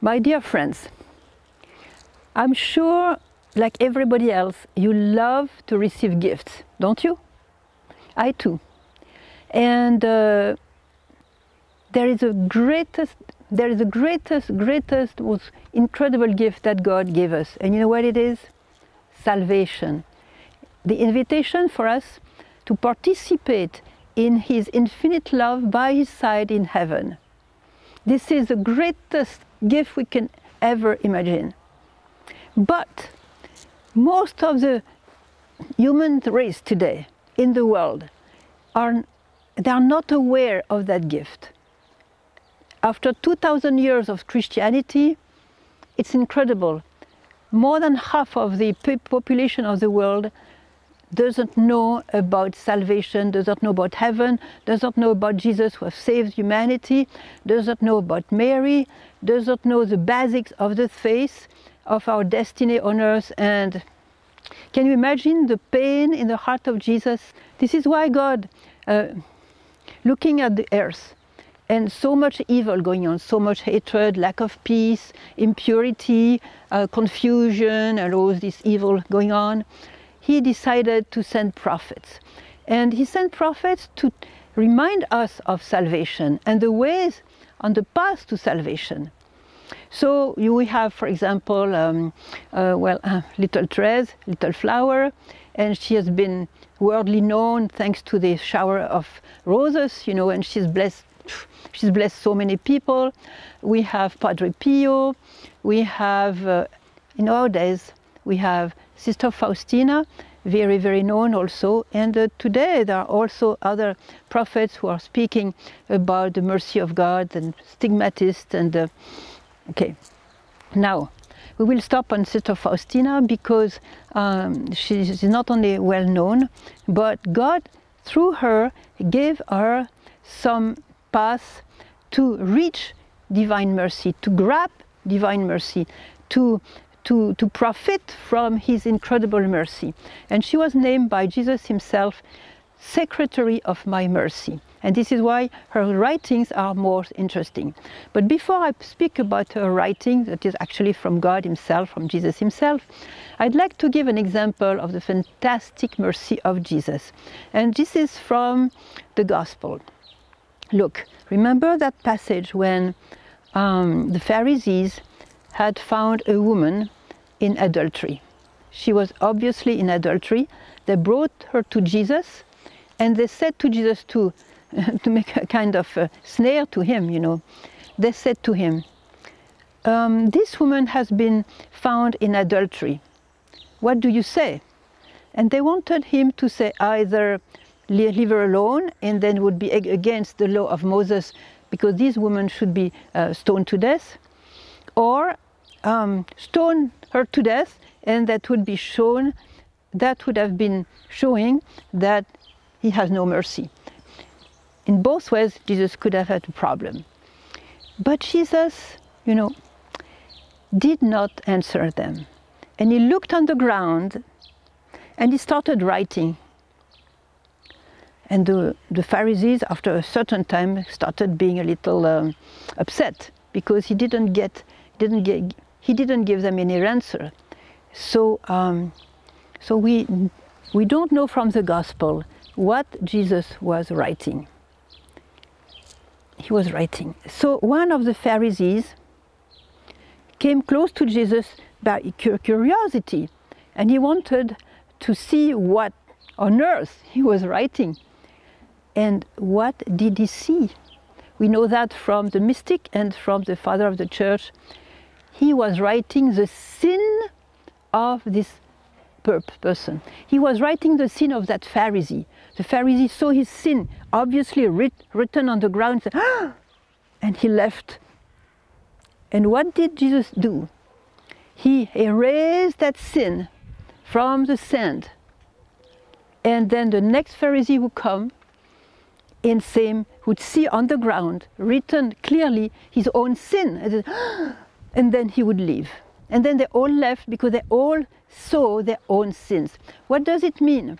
My dear friends, I'm sure, like everybody else, you love to receive gifts, don't you? I too. And uh, there is a greatest, there is a greatest, greatest, most incredible gift that God gave us. And you know what it is? Salvation. The invitation for us to participate in His infinite love by His side in heaven. This is the greatest gift we can ever imagine. But most of the human race today in the world are they are not aware of that gift. After 2000 years of Christianity, it's incredible. More than half of the population of the world doesn't know about salvation, doesn't know about heaven, doesn't know about Jesus who has saved humanity, doesn't know about Mary, doesn't know the basics of the faith, of our destiny on earth. And can you imagine the pain in the heart of Jesus? This is why God, uh, looking at the earth, and so much evil going on, so much hatred, lack of peace, impurity, uh, confusion, and all this evil going on he decided to send prophets. And he sent prophets to remind us of salvation and the ways on the path to salvation. So you we have, for example, um, uh, well, uh, little Therese, little flower, and she has been worldly known thanks to the shower of roses, you know, and she's blessed. She's blessed so many people. We have Padre Pio. We have, uh, in our days, we have Sister Faustina, very, very known also. And uh, today there are also other prophets who are speaking about the mercy of God and stigmatists and, uh, okay. Now, we will stop on Sister Faustina because um, she is not only well known, but God, through her, gave her some path to reach divine mercy, to grab divine mercy, to to, to profit from his incredible mercy. And she was named by Jesus himself Secretary of My Mercy. And this is why her writings are more interesting. But before I speak about her writing, that is actually from God Himself, from Jesus Himself, I'd like to give an example of the fantastic mercy of Jesus. And this is from the Gospel. Look, remember that passage when um, the Pharisees had found a woman in adultery. She was obviously in adultery. They brought her to Jesus and they said to Jesus to, to make a kind of a snare to him, you know. They said to him, um, this woman has been found in adultery. What do you say? And they wanted him to say either leave her alone and then would be against the law of Moses because these women should be uh, stoned to death, or um, stone her to death, and that would be shown, that would have been showing that he has no mercy. In both ways, Jesus could have had a problem. But Jesus, you know, did not answer them. And he looked on the ground and he started writing. And the, the Pharisees, after a certain time, started being a little um, upset because he didn't get, didn't get, he didn't give them any answer. So, um, so we, we don't know from the gospel what Jesus was writing. He was writing. So one of the Pharisees came close to Jesus by curiosity, and he wanted to see what on earth he was writing. And what did he see? We know that from the mystic and from the father of the church, he was writing the sin of this person. He was writing the sin of that Pharisee. The Pharisee saw his sin obviously writ written on the ground ah! and he left. And what did Jesus do? He erased that sin from the sand. And then the next Pharisee would come and same would see on the ground written clearly his own sin. and then he would leave. And then they all left because they all saw their own sins. What does it mean?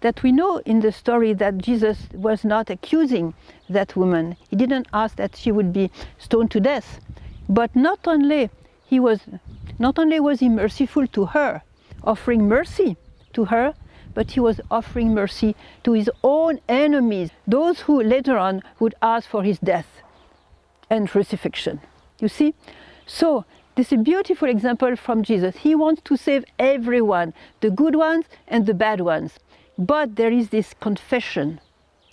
That we know in the story that Jesus was not accusing that woman. He didn't ask that she would be stoned to death. But not only he was not only was he merciful to her, offering mercy to her, but he was offering mercy to his own enemies, those who later on would ask for his death and crucifixion. You see? So, this is a beautiful example from Jesus. He wants to save everyone, the good ones and the bad ones. But there is this confession.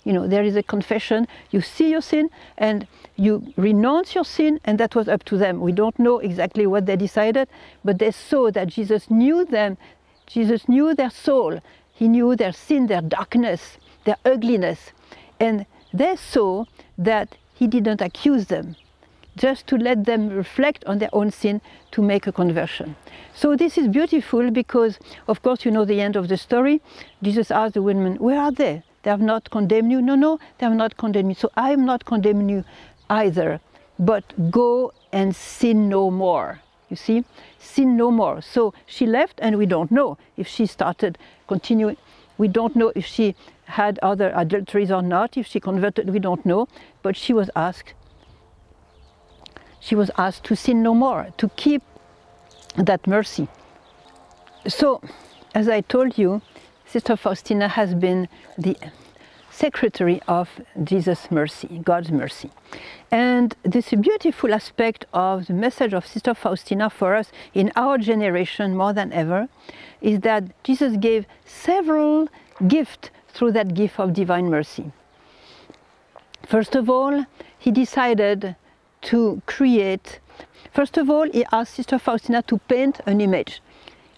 You know, there is a confession. You see your sin and you renounce your sin, and that was up to them. We don't know exactly what they decided, but they saw that Jesus knew them. Jesus knew their soul. He knew their sin, their darkness, their ugliness. And they saw that he didn't accuse them, just to let them reflect on their own sin to make a conversion. So this is beautiful because, of course, you know the end of the story. Jesus asked the women, Where are they? They have not condemned you. No, no, they have not condemned you. So I am not condemning you either. But go and sin no more. You see, sin no more. So she left, and we don't know if she started continuing. We don't know if she had other adulteries or not. If she converted, we don't know. But she was asked. She was asked to sin no more, to keep that mercy. So, as I told you, Sister Faustina has been the secretary of Jesus' mercy, God's mercy. And this beautiful aspect of the message of Sister Faustina for us in our generation more than ever is that Jesus gave several gifts through that gift of divine mercy. First of all, he decided to create, first of all, he asked Sister Faustina to paint an image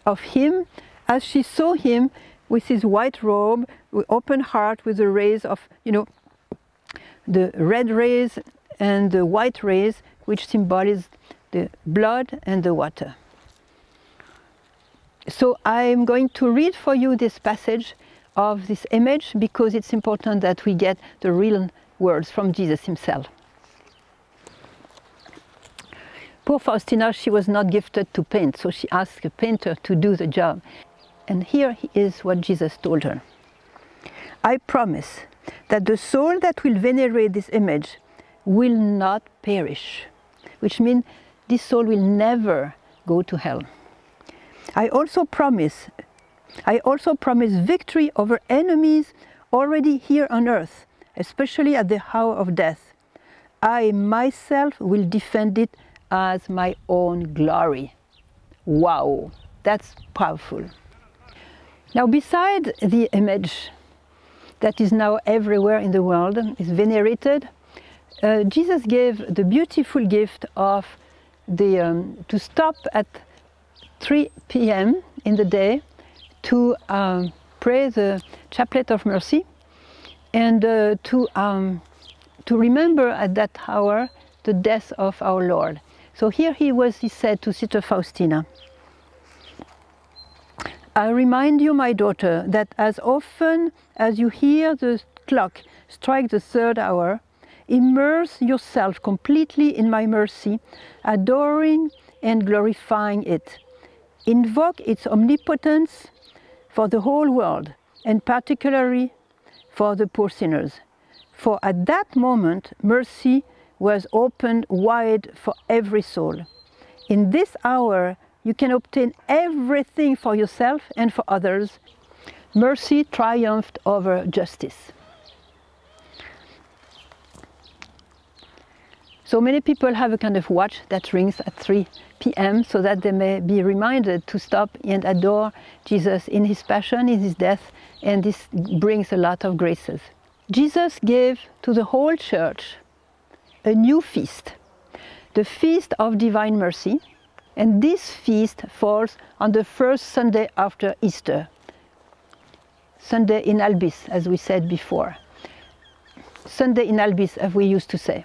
of him as she saw him with his white robe, with open heart, with the rays of, you know, the red rays and the white rays, which symbolize the blood and the water. So I'm going to read for you this passage of this image because it's important that we get the real words from Jesus himself. Poor Faustina, she was not gifted to paint, so she asked a painter to do the job. And here is what Jesus told her I promise that the soul that will venerate this image will not perish, which means this soul will never go to hell. I also promise I also promise victory over enemies already here on earth, especially at the hour of death. I myself will defend it as my own glory. Wow, that's powerful. Now, beside the image that is now everywhere in the world, is venerated, uh, Jesus gave the beautiful gift of the, um, to stop at 3 p.m. in the day to um, pray the Chaplet of Mercy and uh, to, um, to remember at that hour the death of our Lord. So here he was, he said to Sister Faustina, I remind you, my daughter, that as often as you hear the clock strike the third hour, immerse yourself completely in my mercy, adoring and glorifying it. Invoke its omnipotence for the whole world, and particularly for the poor sinners. For at that moment, mercy was opened wide for every soul. In this hour, you can obtain everything for yourself and for others. Mercy triumphed over justice. So many people have a kind of watch that rings at 3 p.m. so that they may be reminded to stop and adore Jesus in his passion, in his death, and this brings a lot of graces. Jesus gave to the whole church a new feast, the feast of divine mercy, and this feast falls on the first Sunday after Easter, Sunday in Albis, as we said before. Sunday in Albis, as we used to say.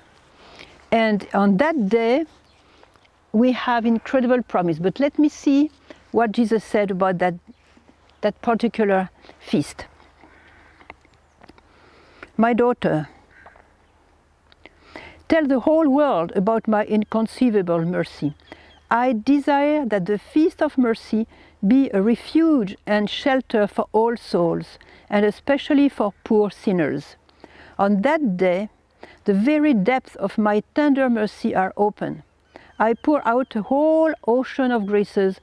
And on that day, we have incredible promise. But let me see what Jesus said about that, that particular feast. My daughter, tell the whole world about my inconceivable mercy. I desire that the feast of mercy be a refuge and shelter for all souls, and especially for poor sinners. On that day, the very depths of my tender mercy are open. I pour out a whole ocean of graces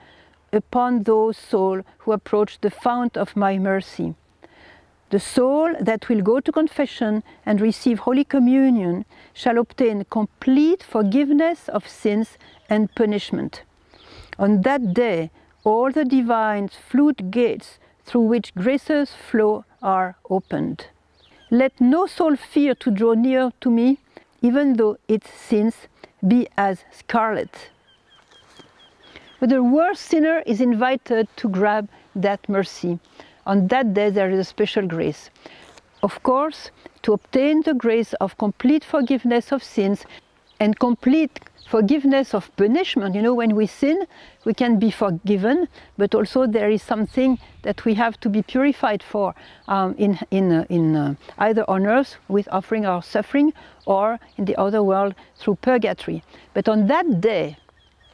upon those souls who approach the fount of my mercy. The soul that will go to confession and receive Holy Communion shall obtain complete forgiveness of sins and punishment. On that day, all the divine floodgates through which graces flow are opened. Let no soul fear to draw near to me, even though its sins be as scarlet. But the worst sinner is invited to grab that mercy. On that day, there is a special grace. Of course, to obtain the grace of complete forgiveness of sins and complete forgiveness of punishment. You know, when we sin, we can be forgiven, but also there is something that we have to be purified for um, in, in, uh, in uh, either on earth with offering our suffering or in the other world through purgatory. But on that day,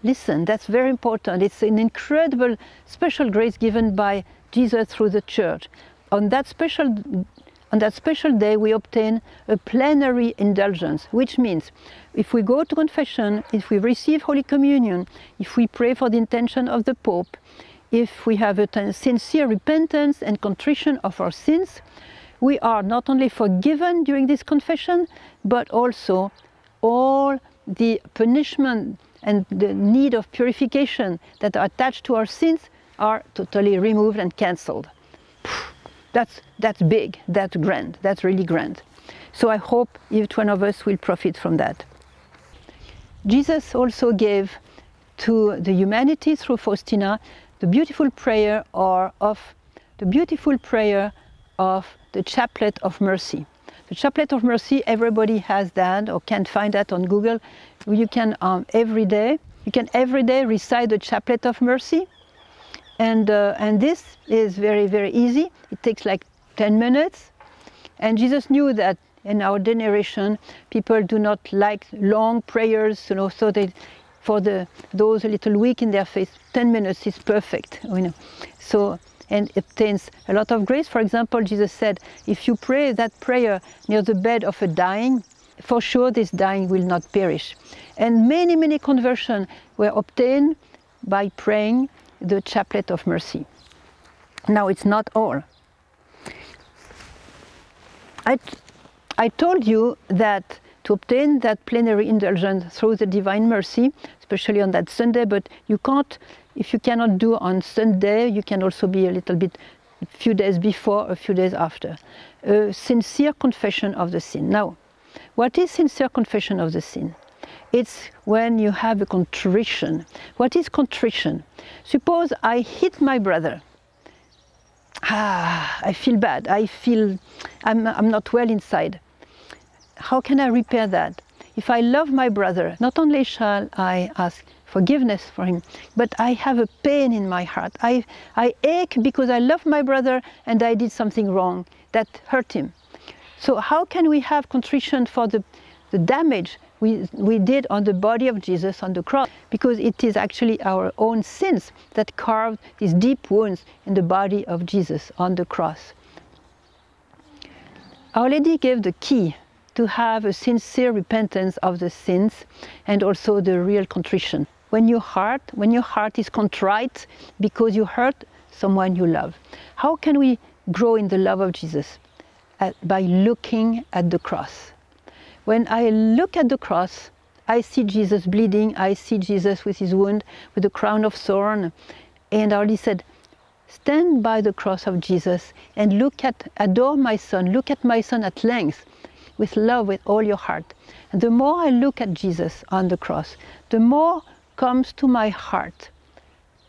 listen, that's very important. It's an incredible special grace given by Jesus through the church. On that special on that special day, we obtain a plenary indulgence, which means if we go to confession, if we receive Holy Communion, if we pray for the intention of the Pope, if we have a sincere repentance and contrition of our sins, we are not only forgiven during this confession, but also all the punishment and the need of purification that are attached to our sins are totally removed and cancelled. That's, that's big, that's grand, that's really grand. So I hope each one of us will profit from that. Jesus also gave to the humanity through Faustina the beautiful prayer or of the beautiful prayer of the chaplet of mercy. The chaplet of mercy, everybody has that or can find that on Google. You can um, every day, you can every day recite the chaplet of mercy and, uh, and this is very, very easy. It takes like 10 minutes. And Jesus knew that in our generation, people do not like long prayers, you know, so that for the, those a little weak in their faith, 10 minutes is perfect, you know. So, and obtains a lot of grace. For example, Jesus said, if you pray that prayer near the bed of a dying, for sure this dying will not perish. And many, many conversions were obtained by praying the chaplet of mercy. Now, it's not all. I, I told you that to obtain that plenary indulgence through the divine mercy, especially on that Sunday, but you can't, if you cannot do on Sunday, you can also be a little bit a few days before, a few days after. A sincere confession of the sin. Now, what is sincere confession of the sin? It's when you have a contrition. What is contrition? Suppose I hit my brother. Ah, I feel bad. I feel I'm, I'm not well inside. How can I repair that? If I love my brother, not only shall I ask forgiveness for him, but I have a pain in my heart. I, I ache because I love my brother and I did something wrong that hurt him. So how can we have contrition for the, the damage we, we did on the body of Jesus on the cross, because it is actually our own sins that carved these deep wounds in the body of Jesus on the cross. Our Lady gave the key to have a sincere repentance of the sins and also the real contrition. When your heart, when your heart is contrite because you hurt someone you love, how can we grow in the love of Jesus? At, by looking at the cross when I look at the cross, I see Jesus bleeding, I see Jesus with his wound, with the crown of thorn. And Lady said, Stand by the cross of Jesus and look at, adore my son, look at my son at length, with love, with all your heart. And the more I look at Jesus on the cross, the more comes to my heart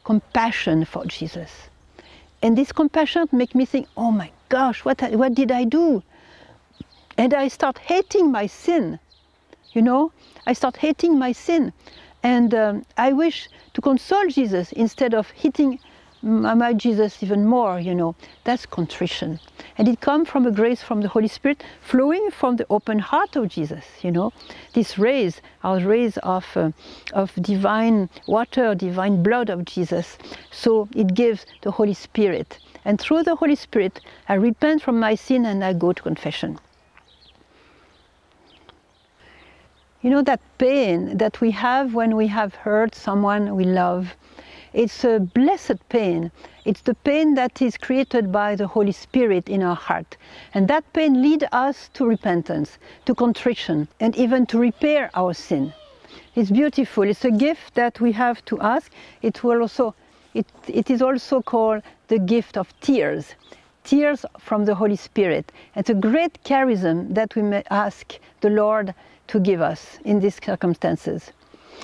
compassion for Jesus. And this compassion makes me think, oh my gosh, what, what did I do? And I start hating my sin. You know, I start hating my sin. And um, I wish to console Jesus instead of hitting my Jesus even more, you know. That's contrition. And it comes from a grace from the Holy Spirit flowing from the open heart of Jesus, you know. This rays are rays of, uh, of divine water, divine blood of Jesus. So it gives the Holy Spirit. And through the Holy Spirit, I repent from my sin and I go to confession. You know that pain that we have when we have hurt someone we love. It's a blessed pain. It's the pain that is created by the Holy Spirit in our heart. And that pain leads us to repentance, to contrition, and even to repair our sin. It's beautiful. It's a gift that we have to ask. It will also it, it is also called the gift of tears, tears from the Holy Spirit. It's a great charism that we may ask the Lord to give us in these circumstances.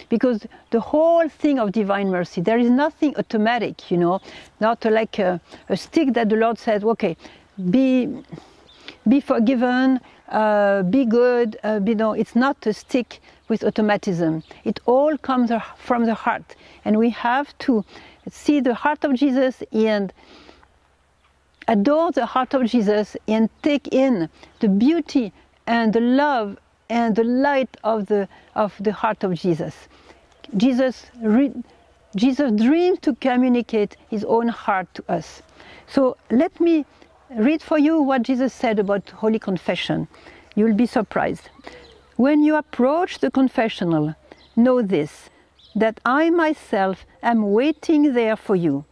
Because the whole thing of divine mercy, there is nothing automatic, you know, not like a, a stick that the Lord said, okay, be, be forgiven, uh, be good, uh, be no. It's not a stick with automatism. It all comes from the heart, and we have to see the heart of Jesus and adore the heart of Jesus and take in the beauty and the love and the light of the, of the heart of Jesus. Jesus, Jesus dreamed to communicate his own heart to us. So let me read for you what Jesus said about Holy Confession. You'll be surprised. When you approach the confessional, know this that I myself am waiting there for you.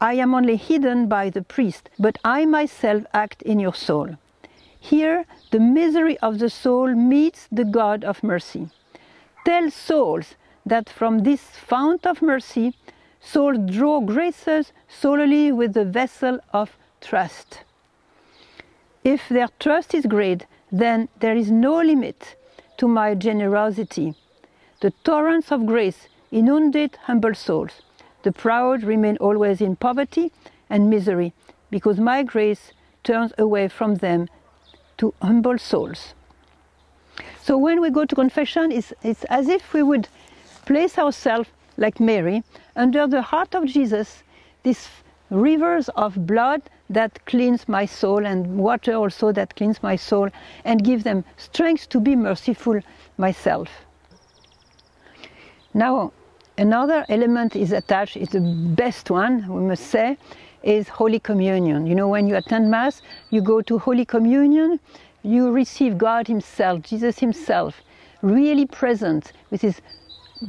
I am only hidden by the priest, but I myself act in your soul. Here, the misery of the soul meets the God of mercy. Tell souls that from this fount of mercy, souls draw graces solely with the vessel of trust. If their trust is great, then there is no limit to my generosity the torrents of grace inundate humble souls. The proud remain always in poverty and misery, because my grace turns away from them to humble souls. So when we go to confession, it's, it's as if we would place ourselves, like Mary, under the heart of Jesus, these rivers of blood that cleanse my soul and water also that cleanse my soul and give them strength to be merciful myself. Now, another element is attached, it's the best one, we must say, is Holy Communion. You know, when you attend Mass, you go to Holy Communion, you receive God Himself, Jesus Himself, really present with His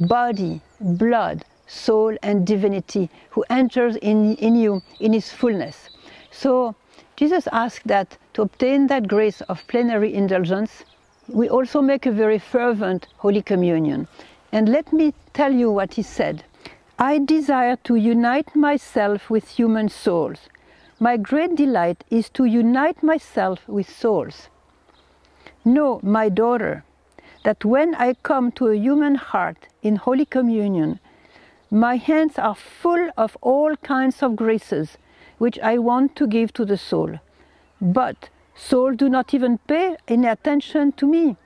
body, blood, soul, and divinity, who enters in, in you in His fullness. So, Jesus asked that to obtain that grace of plenary indulgence, we also make a very fervent Holy Communion. And let me tell you what he said. I desire to unite myself with human souls. My great delight is to unite myself with souls. Know, my daughter, that when I come to a human heart in Holy Communion, my hands are full of all kinds of graces which I want to give to the soul. But souls do not even pay any attention to me.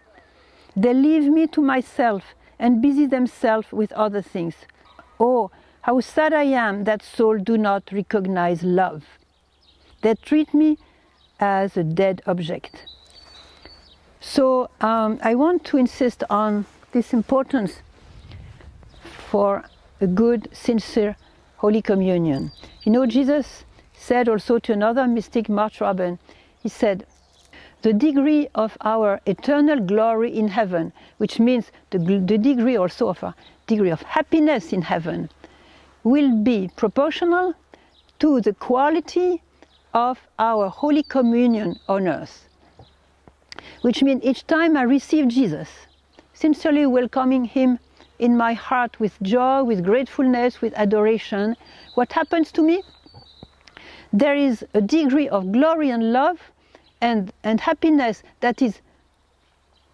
They leave me to myself and busy themselves with other things. Oh, how sad I am that souls do not recognize love. They treat me as a dead object. So um, I want to insist on this importance for a good, sincere Holy Communion. You know, Jesus said also to another mystic, Marthe Robin, he said, the degree of our eternal glory in heaven, which means the, the degree also of our degree of happiness in heaven, will be proportional to the quality of our Holy Communion on earth. Which means each time I receive Jesus, sincerely welcoming Him in my heart with joy, with gratefulness, with adoration, what happens to me? There is a degree of glory and love and, and happiness that is,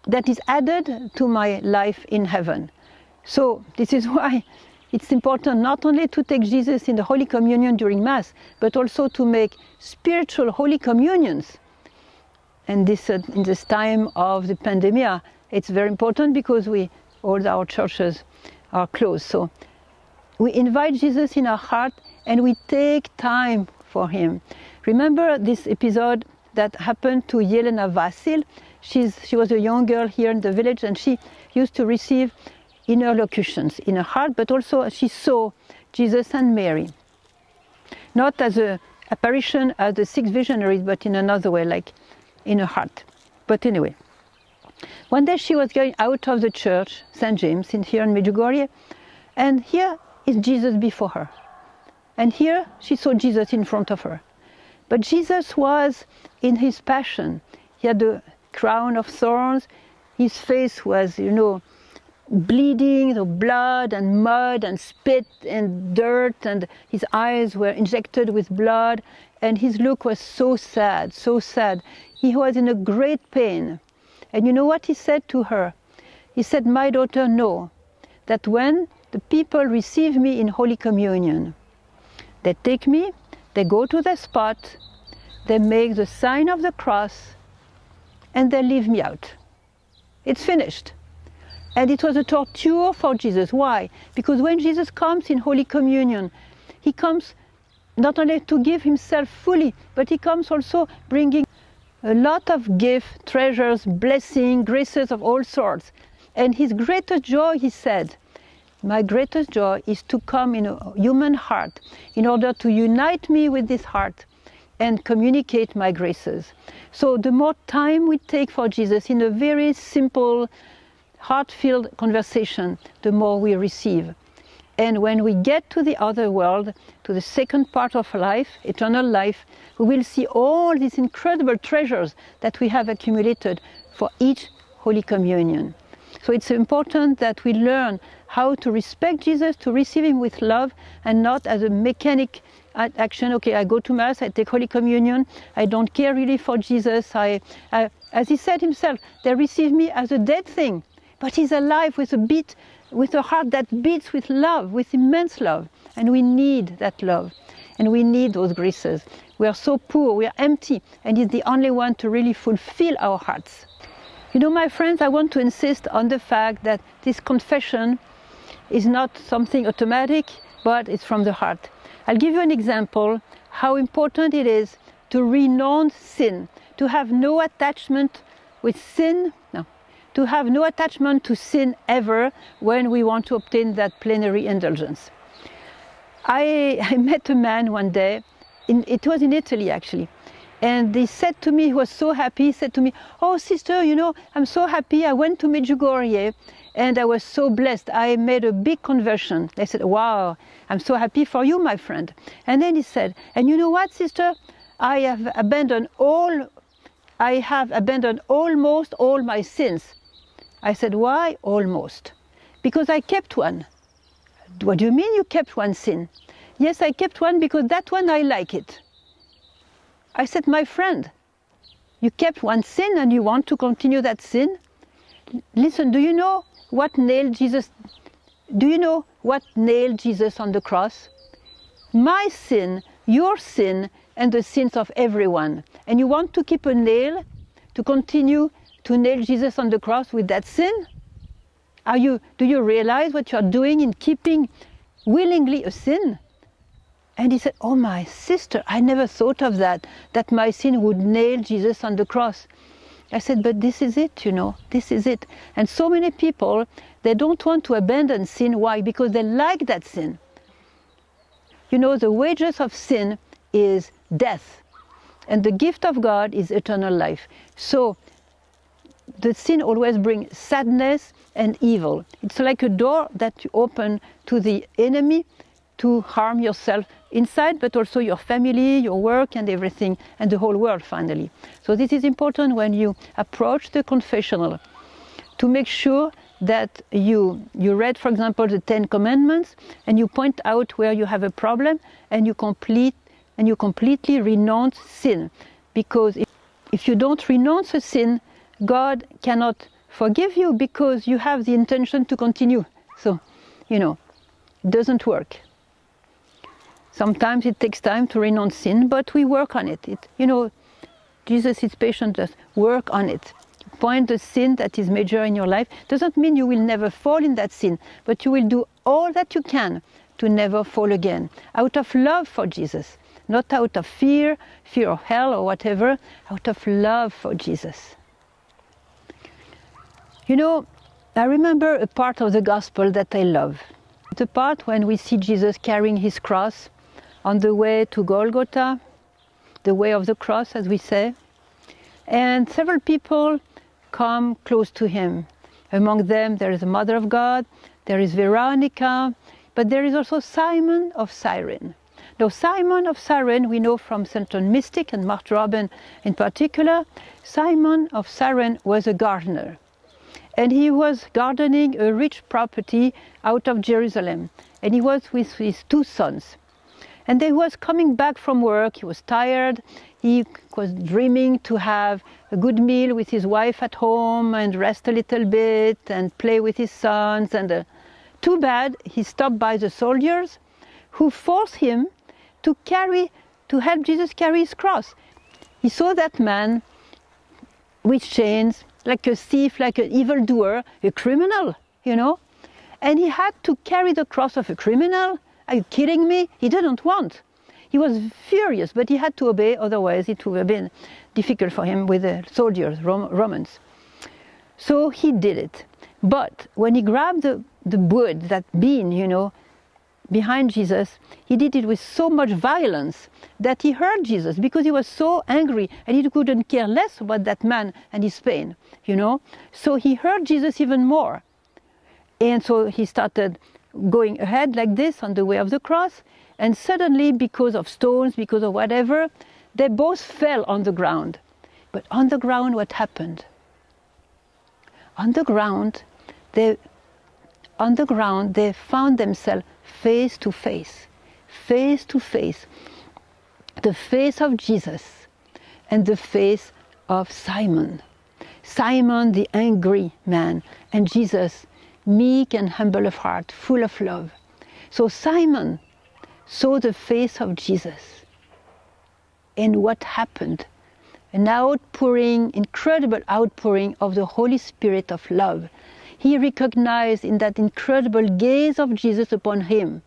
that is added to my life in heaven. So this is why it's important not only to take Jesus in the Holy Communion during Mass, but also to make spiritual Holy Communions. And this, uh, in this time of the pandemic, it's very important because we, all our churches are closed. So we invite Jesus in our heart and we take time for him. Remember this episode that happened to Jelena Vasilj. She's, she was a young girl here in the village and she used to receive inner locutions in her heart, but also she saw Jesus and Mary. Not as an apparition as the six visionaries, but in another way, like in her heart. But anyway, One day she was going out of the church, St. James, in here in Medjugorje, and here is Jesus before her. And here she saw Jesus in front of her. But Jesus was in his passion. He had the crown of thorns. His face was, you know, bleeding, the blood and mud and spit and dirt, and his eyes were injected with blood, and his look was so sad, so sad. He was in a great pain. And you know what he said to her? He said, My daughter, know that when the people receive me in Holy Communion, they take me, they go to the spot, they make the sign of the cross, and they leave me out. It's finished. And it was a torture for Jesus. Why? Because when Jesus comes in Holy Communion, he comes not only to give himself fully, but he comes also bringing a lot of gifts, treasures, blessings, graces of all sorts. And his greatest joy, he said, my greatest joy is to come in a human heart in order to unite me with this heart and communicate my graces. So the more time we take for Jesus in a very simple, heart-filled conversation, the more we receive. And when we get to the other world, to the second part of life, eternal life, we will see all these incredible treasures that we have accumulated for each Holy Communion. So it's important that we learn how to respect Jesus, to receive Him with love, and not as a mechanic action. Okay, I go to Mass, I take Holy Communion, I don't care really for Jesus. I, I, as He said Himself, they receive me as a dead thing, but He's alive with a beat, with a heart that beats with love, with immense love, and we need that love, and we need those graces. We are so poor, we are empty, and He's the only one to really fulfill our hearts. You know, my friends, I want to insist on the fact that this confession is not something automatic, but it's from the heart. I'll give you an example how important it is to renounce sin, to have no attachment with sin, to have no attachment to sin ever when we want to obtain that plenary indulgence. I, I met a man one day, in, it was in Italy actually, and he said to me, he was so happy, he said to me, Oh, sister, you know, I'm so happy. I went to Medjugorje and I was so blessed. I made a big conversion. I said, Wow, I'm so happy for you, my friend. And then he said, And you know what, sister? I have abandoned all, I have abandoned almost all my sins. I said, Why almost? Because I kept one. What do you mean you kept one sin? Yes, I kept one because that one I like it. I said, My friend, you kept one sin and you want to continue that sin? Listen, do you know what nailed Jesus? Do you know what nailed Jesus on the cross? My sin, your sin, and the sins of everyone. And you want to keep a nail to continue to nail Jesus on the cross with that sin? Are you, do you realize what you are doing in keeping willingly a sin? And he said, Oh, my sister, I never thought of that, that my sin would nail Jesus on the cross. I said, But this is it, you know, this is it. And so many people, they don't want to abandon sin. Why? Because they like that sin. You know, the wages of sin is death, and the gift of God is eternal life. So, the sin always brings sadness and evil. It's like a door that you open to the enemy to harm yourself inside, but also your family, your work, and everything, and the whole world finally. So, this is important when you approach the confessional to make sure that you, you read, for example, the Ten Commandments and you point out where you have a problem and you complete and you completely renounce sin. Because if, if you don't renounce a sin, God cannot forgive you because you have the intention to continue. So, you know, doesn't work. Sometimes it takes time to renounce sin, but we work on it. it you know, Jesus is patient, just work on it. Point the sin that is major in your life. Doesn't mean you will never fall in that sin, but you will do all that you can to never fall again. Out of love for Jesus, not out of fear, fear of hell or whatever, out of love for Jesus. You know, I remember a part of the gospel that I love. The part when we see Jesus carrying his cross on the way to Golgotha, the way of the cross, as we say. And several people come close to him. Among them, there is the Mother of God, there is Veronica, but there is also Simon of Cyrene. Now, Simon of Cyrene, we know from St. John Mystic and Marthe Robin in particular, Simon of Cyrene was a gardener. And he was gardening a rich property out of Jerusalem. And he was with his two sons. And he was coming back from work, he was tired, he was dreaming to have a good meal with his wife at home and rest a little bit and play with his sons. And uh, too bad he stopped by the soldiers who forced him to carry, to help Jesus carry his cross. He saw that man with chains, like a thief, like an evildoer, a criminal, you know. And he had to carry the cross of a criminal. Are you kidding me? He didn't want. He was furious, but he had to obey, otherwise it would have been difficult for him with the soldiers, Romans. So he did it. But when he grabbed the, the wood, that beam, you know, behind Jesus, he did it with so much violence that he hurt Jesus because he was so angry and he couldn't care less about that man and his pain, you know. So he hurt Jesus even more. And so he started going ahead like this on the way of the cross. And suddenly, because of stones, because of whatever, they both fell on the ground. But on the ground, what happened? On the ground, they, on the ground, they found themselves face to face, face to face, the face of Jesus and the face of Simon. Simon, the angry man, and Jesus, meek and humble of heart, full of love. So Simon saw the face of Jesus. And what happened? An outpouring, incredible outpouring of the Holy Spirit of love he recognized in that incredible gaze of Jesus upon him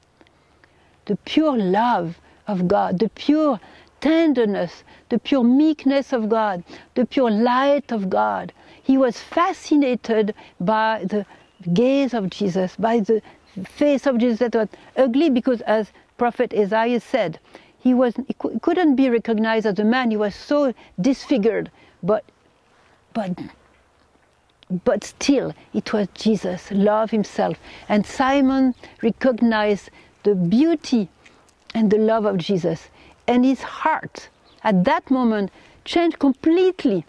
the pure love of God, the pure tenderness, the pure meekness of God, the pure light of God. He was fascinated by the gaze of Jesus, by the face of Jesus that was ugly because, as Prophet Isaiah said, he, was, he couldn't be recognized as a man. He was so disfigured, but, but but still, it was Jesus, love himself. And Simon recognized the beauty and the love of Jesus. And his heart, at that moment, changed completely.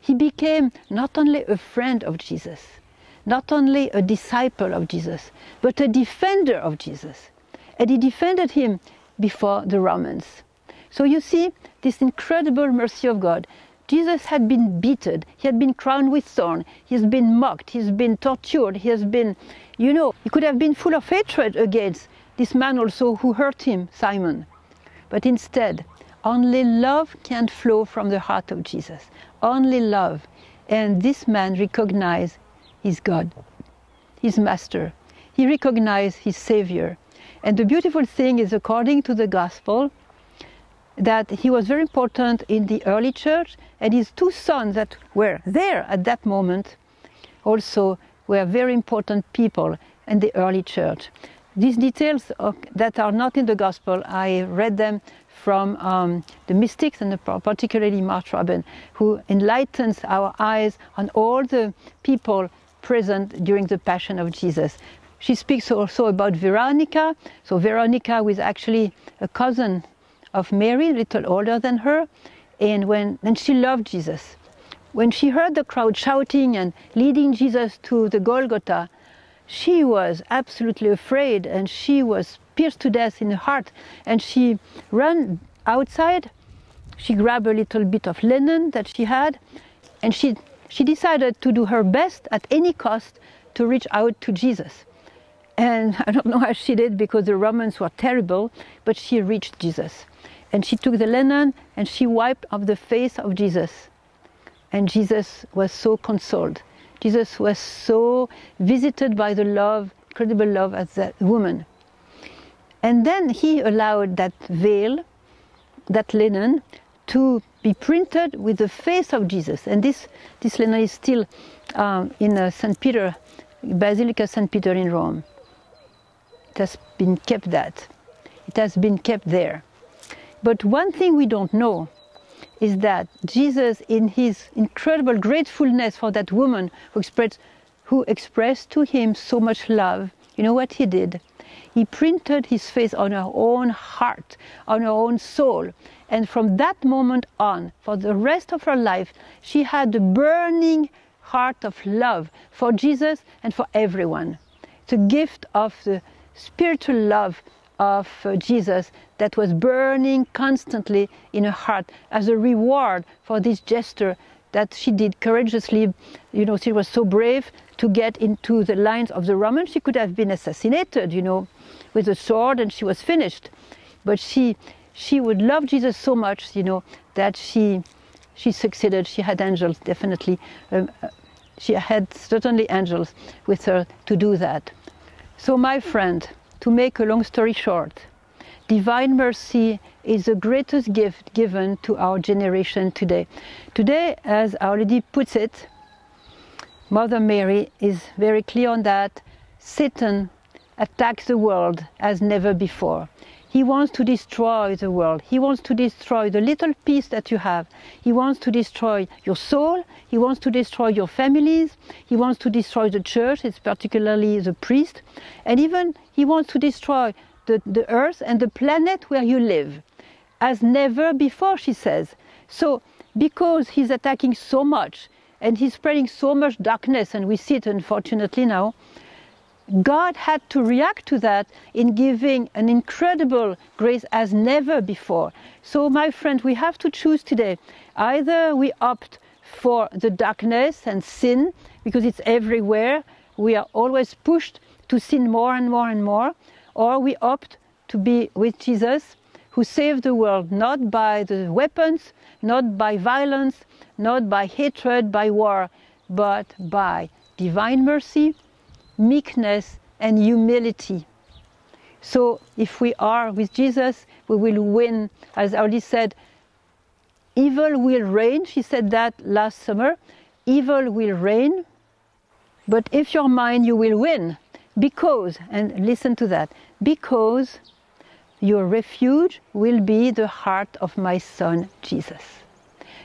He became not only a friend of Jesus, not only a disciple of Jesus, but a defender of Jesus. And he defended him before the Romans. So you see this incredible mercy of God. Jesus had been beaten, he had been crowned with thorns, he's been mocked, he's been tortured, he has been, you know, he could have been full of hatred against this man also who hurt him, Simon. But instead, only love can flow from the heart of Jesus. Only love. And this man recognized his God, his master. He recognized his Savior. And the beautiful thing is, according to the Gospel, that he was very important in the early church, and his two sons that were there at that moment also were very important people in the early church. These details that are not in the Gospel, I read them from um, the mystics and particularly Marthe Robin, who enlightens our eyes on all the people present during the Passion of Jesus. She speaks also about Veronica. So Veronica was actually a cousin of Mary, a little older than her, and when and she loved Jesus. When she heard the crowd shouting and leading Jesus to the Golgotha, she was absolutely afraid and she was pierced to death in the heart. And she ran outside. She grabbed a little bit of linen that she had, and she she decided to do her best at any cost to reach out to Jesus. And I don't know how she did because the Romans were terrible, but she reached Jesus. And she took the linen and she wiped off the face of Jesus. And Jesus was so consoled. Jesus was so visited by the love, incredible love of that woman. And then he allowed that veil, that linen, to be printed with the face of Jesus. And this, this linen is still um, in uh, St. Peter, Basilica St. Peter in Rome. It has been kept that. It has been kept there. But one thing we don't know is that Jesus, in his incredible gratefulness for that woman who expressed, who expressed to him so much love, you know what he did? He printed his face on her own heart, on her own soul. And from that moment on, for the rest of her life, she had a burning heart of love for Jesus and for everyone. It's a gift of the spiritual love of uh, Jesus that was burning constantly in her heart as a reward for this gesture that she did courageously. You know, she was so brave to get into the lines of the Romans. She could have been assassinated, you know, with a sword and she was finished. But she, she would love Jesus so much, you know, that she, she succeeded. She had angels, definitely. Um, she had certainly angels with her to do that. So, my friend, to make a long story short, divine mercy is the greatest gift given to our generation today. Today, as Our Lady puts it, Mother Mary is very clear on that. Satan attacks the world as never before. He wants to destroy the world. He wants to destroy the little peace that you have. He wants to destroy your soul. He wants to destroy your families. He wants to destroy the church, it's particularly the priest. And even he wants to destroy the, the earth and the planet where you live, as never before, she says. So, because he's attacking so much and he's spreading so much darkness, and we see it unfortunately now, God had to react to that in giving an incredible grace as never before. So, my friend, we have to choose today. Either we opt for the darkness and sin because it's everywhere, we are always pushed to sin more and more and more, or we opt to be with Jesus who saved the world not by the weapons, not by violence, not by hatred, by war, but by divine mercy meekness, and humility. So, if we are with Jesus, we will win. As Audi said, evil will reign. She said that last summer. Evil will reign, but if you're mine, you will win. Because, and listen to that, because your refuge will be the heart of my son Jesus.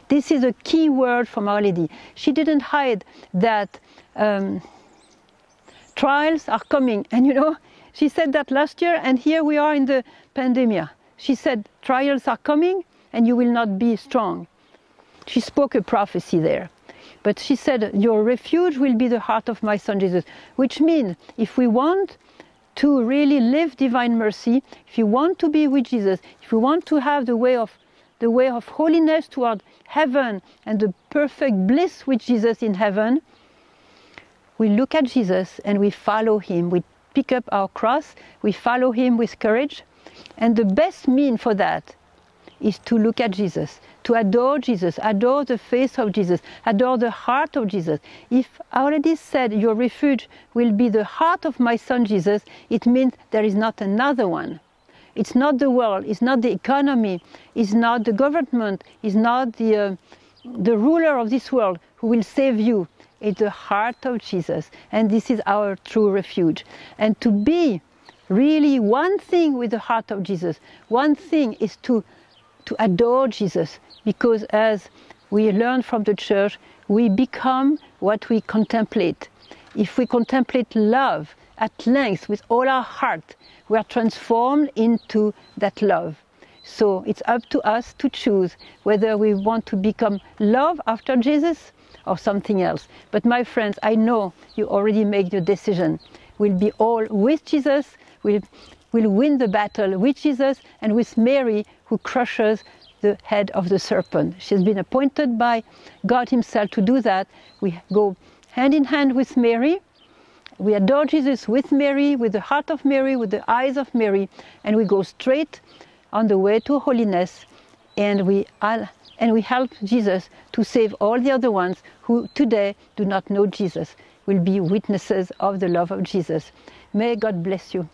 This is a key word from Our Lady. She didn't hide that. Um, trials are coming. And you know, she said that last year, and here we are in the pandemic. She said, trials are coming, and you will not be strong. She spoke a prophecy there. But she said, Your refuge will be the heart of my son Jesus, which means if we want to really live divine mercy, if you want to be with Jesus, if you want to have the way of the way of holiness toward heaven and the perfect bliss with Jesus in heaven, we look at Jesus and we follow him. We pick up our cross, we follow him with courage. And the best mean for that is to look at Jesus, to adore Jesus, adore the face of Jesus, adore the heart of Jesus. If I already said your refuge will be the heart of my son Jesus, it means there is not another one. It's not the world, it's not the economy, it's not the government, it's not the, uh, the ruler of this world who will save you is the heart of Jesus, and this is our true refuge. And to be really one thing with the heart of Jesus, one thing is to, to adore Jesus, because as we learn from the church, we become what we contemplate. If we contemplate love at length with all our heart, we are transformed into that love. So it's up to us to choose whether we want to become love after Jesus or something else. But my friends, I know you already made your decision. We'll be all with Jesus, we'll, we'll win the battle with Jesus and with Mary who crushes the head of the serpent. She's been appointed by God Himself to do that. We go hand in hand with Mary. We adore Jesus with Mary, with the heart of Mary, with the eyes of Mary, and we go straight on the way to holiness. And we and we help Jesus to save all the other ones who today do not know Jesus, will be witnesses of the love of Jesus. May God bless you.